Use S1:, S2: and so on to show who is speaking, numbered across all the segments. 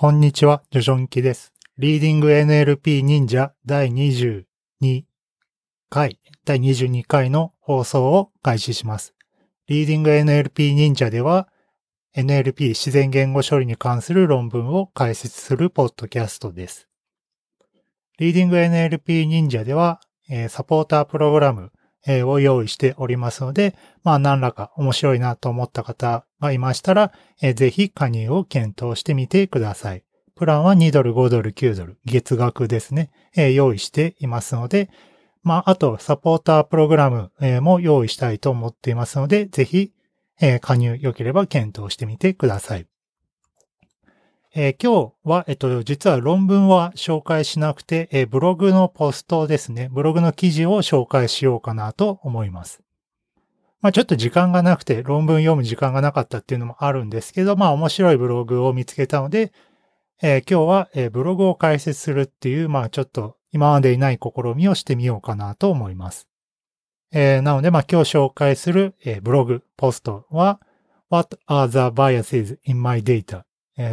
S1: こんにちは、ジョジョンキです。リーディング NLP 忍者第22回、第22回の放送を開始します。リーディング NLP 忍者では、NLP 自然言語処理に関する論文を解説するポッドキャストです。リーディング NLP 忍者では、サポータープログラムえを用意しておりますので、まあ何らか面白いなと思った方がいましたら、ぜひ加入を検討してみてください。プランは2ドル、5ドル、9ドル、月額ですね、用意していますので、まああとサポータープログラムも用意したいと思っていますので、ぜひ、加入良ければ検討してみてください。えー今日は、えっと、実は論文は紹介しなくて、えーブログのポストですね、ブログの記事を紹介しようかなと思います。まあちょっと時間がなくて、論文読む時間がなかったっていうのもあるんですけど、まあ面白いブログを見つけたので、えー今日は、えーブログを解説するっていう、まあちょっと今までにない試みをしてみようかなと思います。えーなので、まあ今日紹介する、えーブログ、ポストは、What are the biases in my data?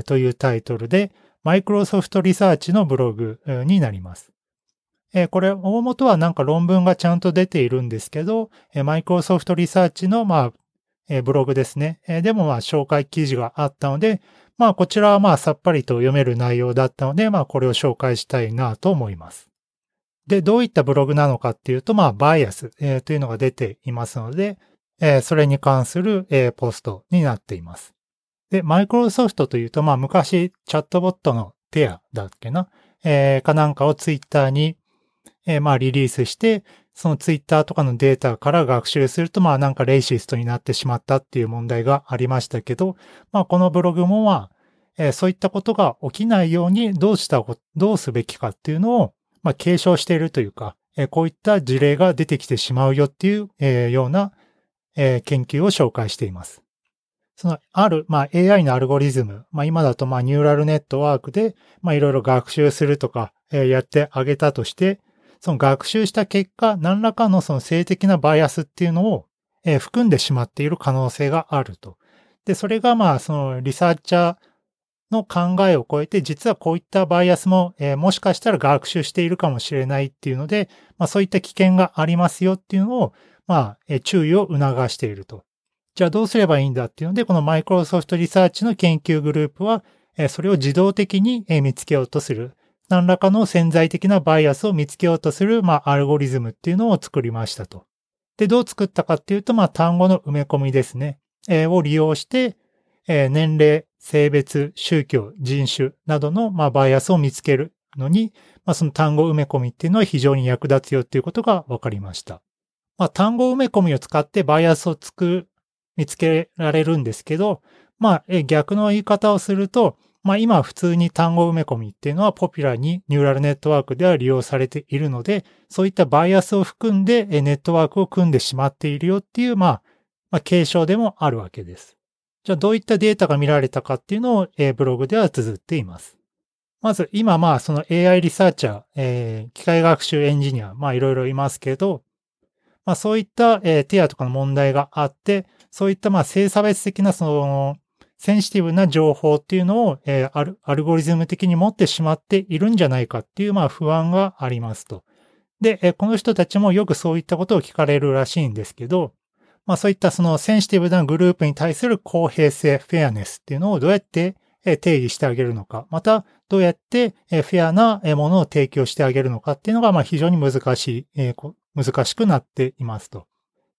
S1: というタイトルで、マイクロソフトリサーチのブログになります。これ、大元はなんか論文がちゃんと出ているんですけど、えーマイクロソフトリサーチの、まあ、えブログですね。でも、まあ、紹介記事があったので、まあ、こちらはまあ、さっぱりと読める内容だったので、まあ、これを紹介したいなと思います。で、どういったブログなのかっていうと、まあ、バイアス、というのが出ていますので、それに関する、ポストになっています。で、マイクロソフトというと、まあ昔チャットボットのテアだっけな、えーかなんかをツイッターに、えーまあリリースして、そのツイッターとかのデータから学習すると、まあなんかレイシストになってしまったっていう問題がありましたけど、まあこのブログもまあ、えーそういったことが起きないようにどうしたこ、どうすべきかっていうのを、まあ継承しているというか、えーこういった事例が出てきてしまうよっていう、えーような、えー研究を紹介しています。その、ある、まあ AI のアルゴリズム、まあ今だとまあニューラルネットワークで、まあいろいろ学習するとか、えーやってあげたとして、その学習した結果、何らかのその性的なバイアスっていうのを、えー含んでしまっている可能性があると。で、それがまあそのリサーチャーの考えを超えて、実はこういったバイアスも、えーもしかしたら学習しているかもしれないっていうので、まあそういった危険がありますよっていうのを、まあ、えー注意を促していると。じゃあどうすればいいんだっていうので、このマイクロソフトリサーチの研究グループは、それを自動的に見つけようとする。何らかの潜在的なバイアスを見つけようとする、まあ、アルゴリズムっていうのを作りましたと。で、どう作ったかっていうと、まあ、単語の埋め込みですね。えーを利用して、えー年齢、性別、宗教、人種などの、まあ、バイアスを見つけるのに、まあ、その単語埋め込みっていうのは非常に役立つよっていうことが分かりました。まあ、単語埋め込みを使ってバイアスをつく、見つけられるんですけど、まあ、逆の言い方をすると、まあ今普通に単語埋め込みっていうのはポピュラーにニューラルネットワークでは利用されているので、そういったバイアスを含んでネットワークを組んでしまっているよっていう、まあ、まあ継承でもあるわけです。じゃあどういったデータが見られたかっていうのを、えブログでは綴っています。まず今まあその AI リサーチャー、えー機械学習エンジニア、まあいろいろいますけど、まあそういった、えーテアとかの問題があって、そういったまあ性差別的なそのセンシティブな情報っていうのを、えーアルゴリズム的に持ってしまっているんじゃないかっていうまあ不安がありますと。で、えーこの人たちもよくそういったことを聞かれるらしいんですけど、まあそういったそのセンシティブなグループに対する公平性、フェアネスっていうのをどうやって定義してあげるのか、またどうやってフェアなものを提供してあげるのかっていうのがまあ非常に難しい、えー難しくなっていますと。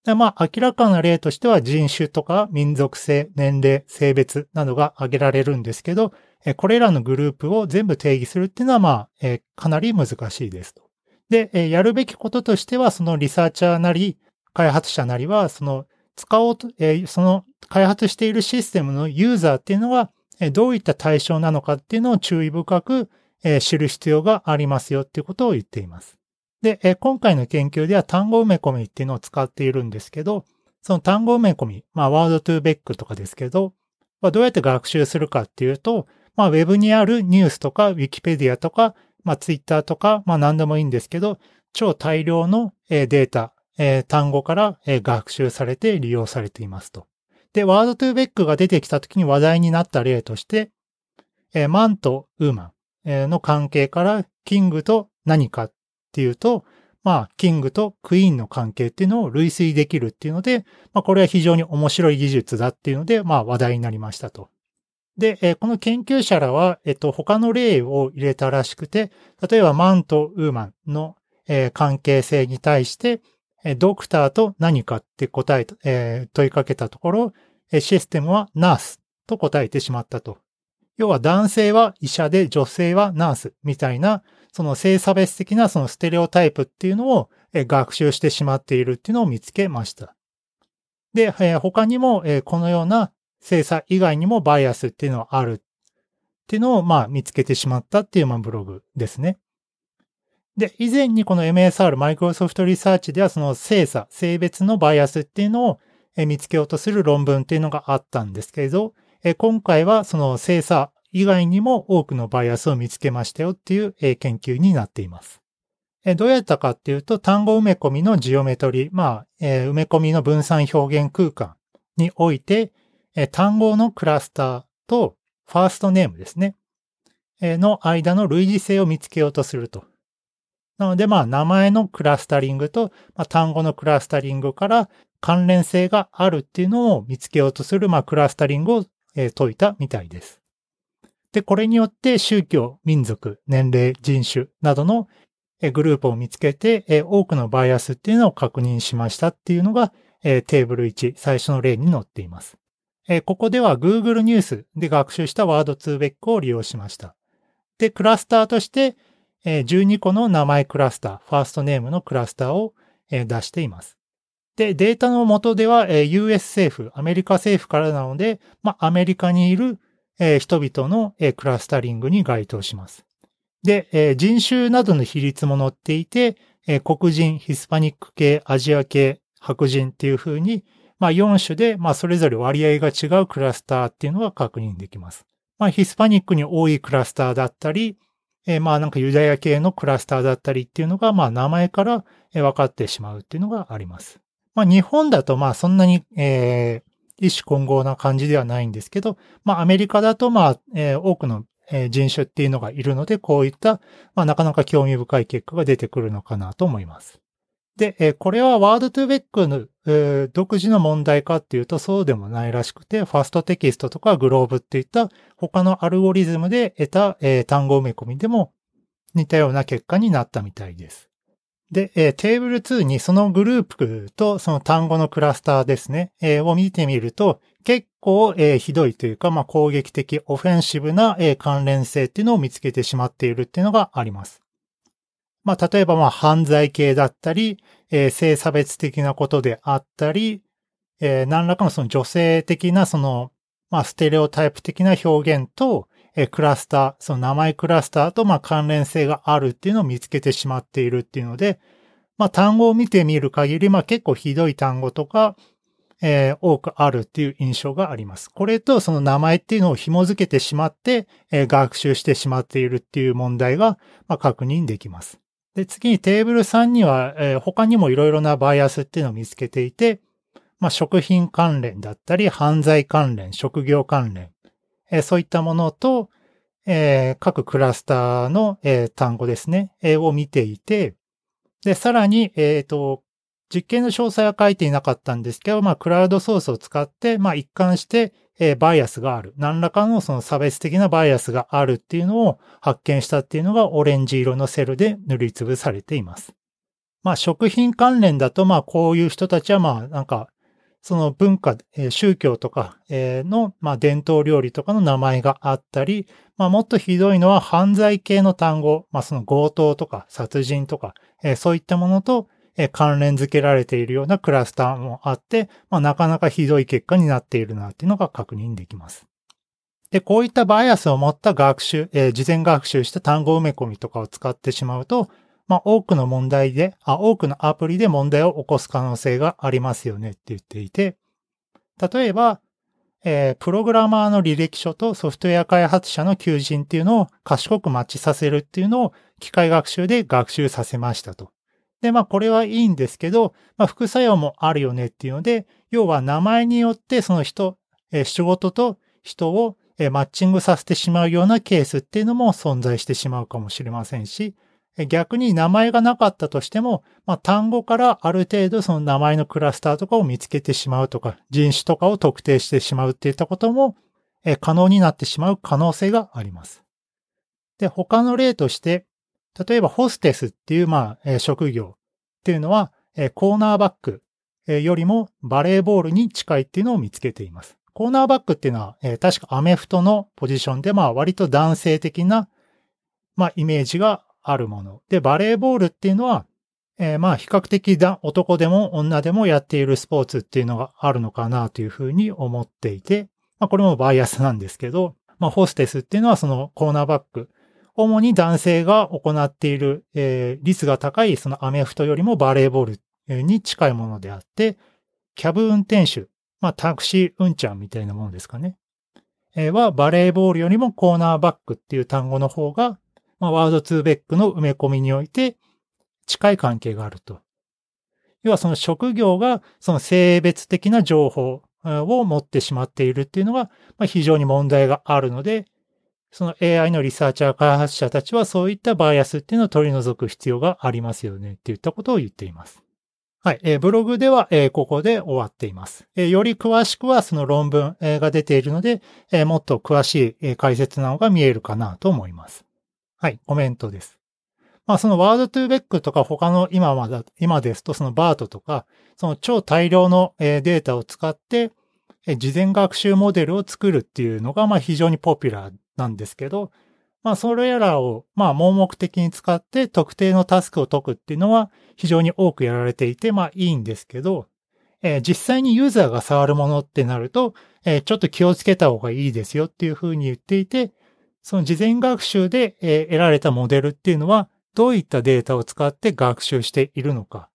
S1: でまあ、明らかな例としては人種とか民族性、年齢、性別などが挙げられるんですけど、これらのグループを全部定義するっていうのは、まあ、えかなり難しいですと。で、えやるべきこととしては、そのリサーチャーなり、開発者なりは、その、使おうと、えその開発しているシステムのユーザーっていうのは、えどういった対象なのかっていうのを注意深く、え知る必要がありますよっていうことを言っています。で、えー今回の研究では単語埋め込みっていうのを使っているんですけど、その単語埋め込み、まあ、ワードトゥーベックとかですけど、まあどうやって学習するかっていうと、まあ、ウェブにあるニュースとか、ウィキペディアとか、まあ、ツイッターとか、まあ、何でもいいんですけど、超大量のデータ、え単語から学習されて利用されていますと。で、ワードトゥーベックが出てきた時に話題になった例として、え、マンとウーマンの関係からキングと何かっていうと、まあ、キングとクイーンの関係っていうのを類推できるっていうので、まあ、これは非常に面白い技術だっていうので、まあ、話題になりましたと。で、え、この研究者らは、えっと、他の例を入れたらしくて、例えばマンとウーマンの、え、関係性に対して、え、ドクターと何かって答え、え、問いかけたところ、システムはナースと答えてしまったと。要は男性は医者で女性はナースみたいな、その性差別的なそのステレオタイプっていうのを学習してしまっているっていうのを見つけました。で、他にもこのような性差以外にもバイアスっていうのはあるっていうのをまあ見つけてしまったっていうブログですね。で、以前にこの MSR、マイクロソフトリサーチではその性差、性別のバイアスっていうのを見つけようとする論文っていうのがあったんですけれど、今回はその精査以外にも多くのバイアスを見つけましたよっていう研究になっています。どうやったかっていうと、単語埋め込みのジオメトリー、まあ、埋め込みの分散表現空間において、単語のクラスターとファーストネームですね。の間の類似性を見つけようとすると。なので、まあ、名前のクラスタリングと、まあ、単語のクラスタリングから関連性があるっていうのを見つけようとする、まあ、クラスタリングをえ解いたみたいです。で、これによって宗教、民族、年齢、人種などのグループを見つけて、多くのバイアスっていうのを確認しましたっていうのが、テーブル1、最初の例に載っています。ここでは Google ニュースで学習したワード2ベックを利用しました。で、クラスターとして、12個の名前クラスター、ファーストネームのクラスターを出しています。で、データの元では、US 政府、アメリカ政府からなので、まあ、アメリカにいる、人々の、クラスタリングに該当します。で、人種などの比率も載っていて、黒人、ヒスパニック系、アジア系、白人っていう風に、まあ、4種で、まあ、それぞれ割合が違うクラスターっていうのが確認できます。まあ、ヒスパニックに多いクラスターだったり、まあ、なんかユダヤ系のクラスターだったりっていうのが、まあ、名前から分かってしまうっていうのがあります。まあ日本だとまあそんなに、えー、一種混合な感じではないんですけど、まあアメリカだとまあ、えー、多くの人種っていうのがいるので、こういった、まあなかなか興味深い結果が出てくるのかなと思います。で、これはワードトゥーベックの、独自の問題かっていうとそうでもないらしくて、ファストテキストとかグローブっていった他のアルゴリズムで得た、単語埋め込みでも似たような結果になったみたいです。で、えー、テーブル2にそのグループとその単語のクラスターですね、えー、を見てみると、結構、えー、ひどいというか、まあ、攻撃的、オフェンシブな、えー、関連性っていうのを見つけてしまっているっていうのがあります。まあ、例えば、まあ、犯罪系だったり、えー、性差別的なことであったり、えー、何らかのその女性的な、その、まあ、ステレオタイプ的な表現と、えクラスター、その名前クラスターとまあ関連性があるっていうのを見つけてしまっているっていうので、まあ単語を見てみる限り、まあ結構ひどい単語とか、えー、多くあるっていう印象があります。これとその名前っていうのを紐付けてしまって、えー、学習してしまっているっていう問題が、まあ、確認できます。で、次にテーブル3には、えー、他にもいろいろなバイアスっていうのを見つけていて、まあ、食品関連だったり、犯罪関連、職業関連、えー、そういったものと、えー、各クラスターの、えー、単語ですね、えー、を見ていて、で、さらに、えっ、と、実験の詳細は書いていなかったんですけど、まあ、クラウドソースを使って、まあ、一貫して、え、バイアスがある。何らかのその差別的なバイアスがあるっていうのを発見したっていうのがオレンジ色のセルで塗りつぶされています。まあ、食品関連だと、まあ、こういう人たちは、まあ、なんか、その文化、宗教とかの、まあ、伝統料理とかの名前があったり、まあ、もっとひどいのは犯罪系の単語、まあ、その強盗とか殺人とか、そういったものと関連付けられているようなクラスターもあって、まあ、なかなかひどい結果になっているなっていうのが確認できます。で、こういったバイアスを持った学習、えー、事前学習した単語埋め込みとかを使ってしまうと、まあ、多くの問題で、あ、多くのアプリで問題を起こす可能性がありますよねって言っていて、例えば、えー、プログラマーの履歴書とソフトウェア開発者の求人っていうのを賢くマッチさせるっていうのを機械学習で学習させましたと。で、まあこれはいいんですけど、まあ副作用もあるよねっていうので、要は名前によってその人、えー、仕事と人をマッチングさせてしまうようなケースっていうのも存在してしまうかもしれませんし、逆に名前がなかったとしても、まあ、単語からある程度その名前のクラスターとかを見つけてしまうとか、人種とかを特定してしまうっていったことも、え可能になってしまう可能性があります。で、他の例として、例えばホステスっていう、まあ、職業っていうのは、コーナーバックよりもバレーボールに近いっていうのを見つけています。コーナーバックっていうのは、確かアメフトのポジションで、まあ割と男性的な、まあイメージがあるもの。で、バレーボールっていうのは、えー、まあ比較的だ男でも女でもやっているスポーツっていうのがあるのかなというふうに思っていて、まあこれもバイアスなんですけど、まあホステスっていうのはそのコーナーバック、主に男性が行っている、えー、率が高いそのアメフトよりもバレーボールに近いものであって、キャブ運転手、まあタクシー運ちゃんみたいなものですかね。えー、はバレーボールよりもコーナーバックっていう単語の方がまあ、ワード2ベックの埋め込みにおいて近い関係があると。要はその職業がその性別的な情報を持ってしまっているっていうのが非常に問題があるので、その AI のリサーチャー開発者たちはそういったバイアスっていうのを取り除く必要がありますよねっていったことを言っています。はい。えー、ブログでは、えー、ここで終わっています。えー、より詳しくはその論文、が出ているので、えもっと詳しい、解説なのが見えるかなと思います。はい、コメントです。まあそのワードトゥーベックとか他の今まだ、今ですとそのバートとか、その超大量のデータを使って事前学習モデルを作るっていうのがまあ非常にポピュラーなんですけど、まあそれらをまあ盲目的に使って特定のタスクを解くっていうのは非常に多くやられていてまあいいんですけど、えー、実際にユーザーが触るものってなると、えー、ちょっと気をつけた方がいいですよっていうふうに言っていて、その事前学習で得られたモデルっていうのは、どういったデータを使って学習しているのか。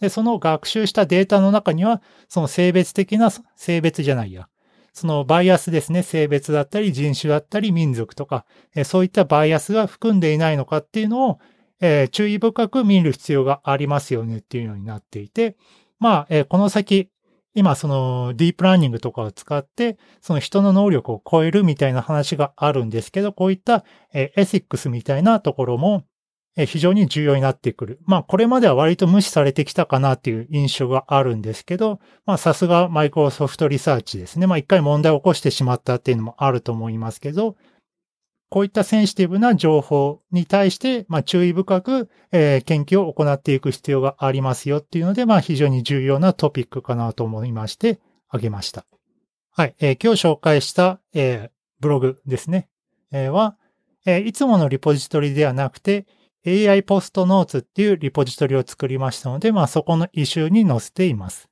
S1: で、その学習したデータの中には、その性別的な、性別じゃないや。そのバイアスですね、性別だったり人種だったり民族とか、そういったバイアスが含んでいないのかっていうのを、えー、注意深く見る必要がありますよねっていうようになっていて、まあ、えー、この先、今そのディープラーニングとかを使って、その人の能力を超えるみたいな話があるんですけど、こういったエシックスみたいなところも非常に重要になってくる。まあこれまでは割と無視されてきたかなっていう印象があるんですけど、まあさすがマイクロソフトリサーチですね。まあ一回問題を起こしてしまったっていうのもあると思いますけど、こういったセンシティブな情報に対して、まあ、注意深く、えー、研究を行っていく必要がありますよっていうので、まあ、非常に重要なトピックかなと思いまして、あげました。はい。えー、今日紹介した、えー、ブログですね。えー、は、えー、いつものリポジトリではなくて、AI ポストノーツっていうリポジトリを作りましたので、まあ、そこのイシューに載せています。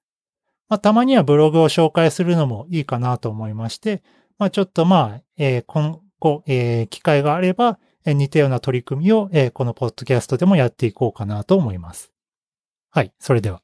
S1: まあ、たまにはブログを紹介するのもいいかなと思いまして、まあ、ちょっとまあ、えー、このこう、えー、機会があれば、えー、似たような取り組みを、えー、このポッドキャストでもやっていこうかなと思います。はい、それでは。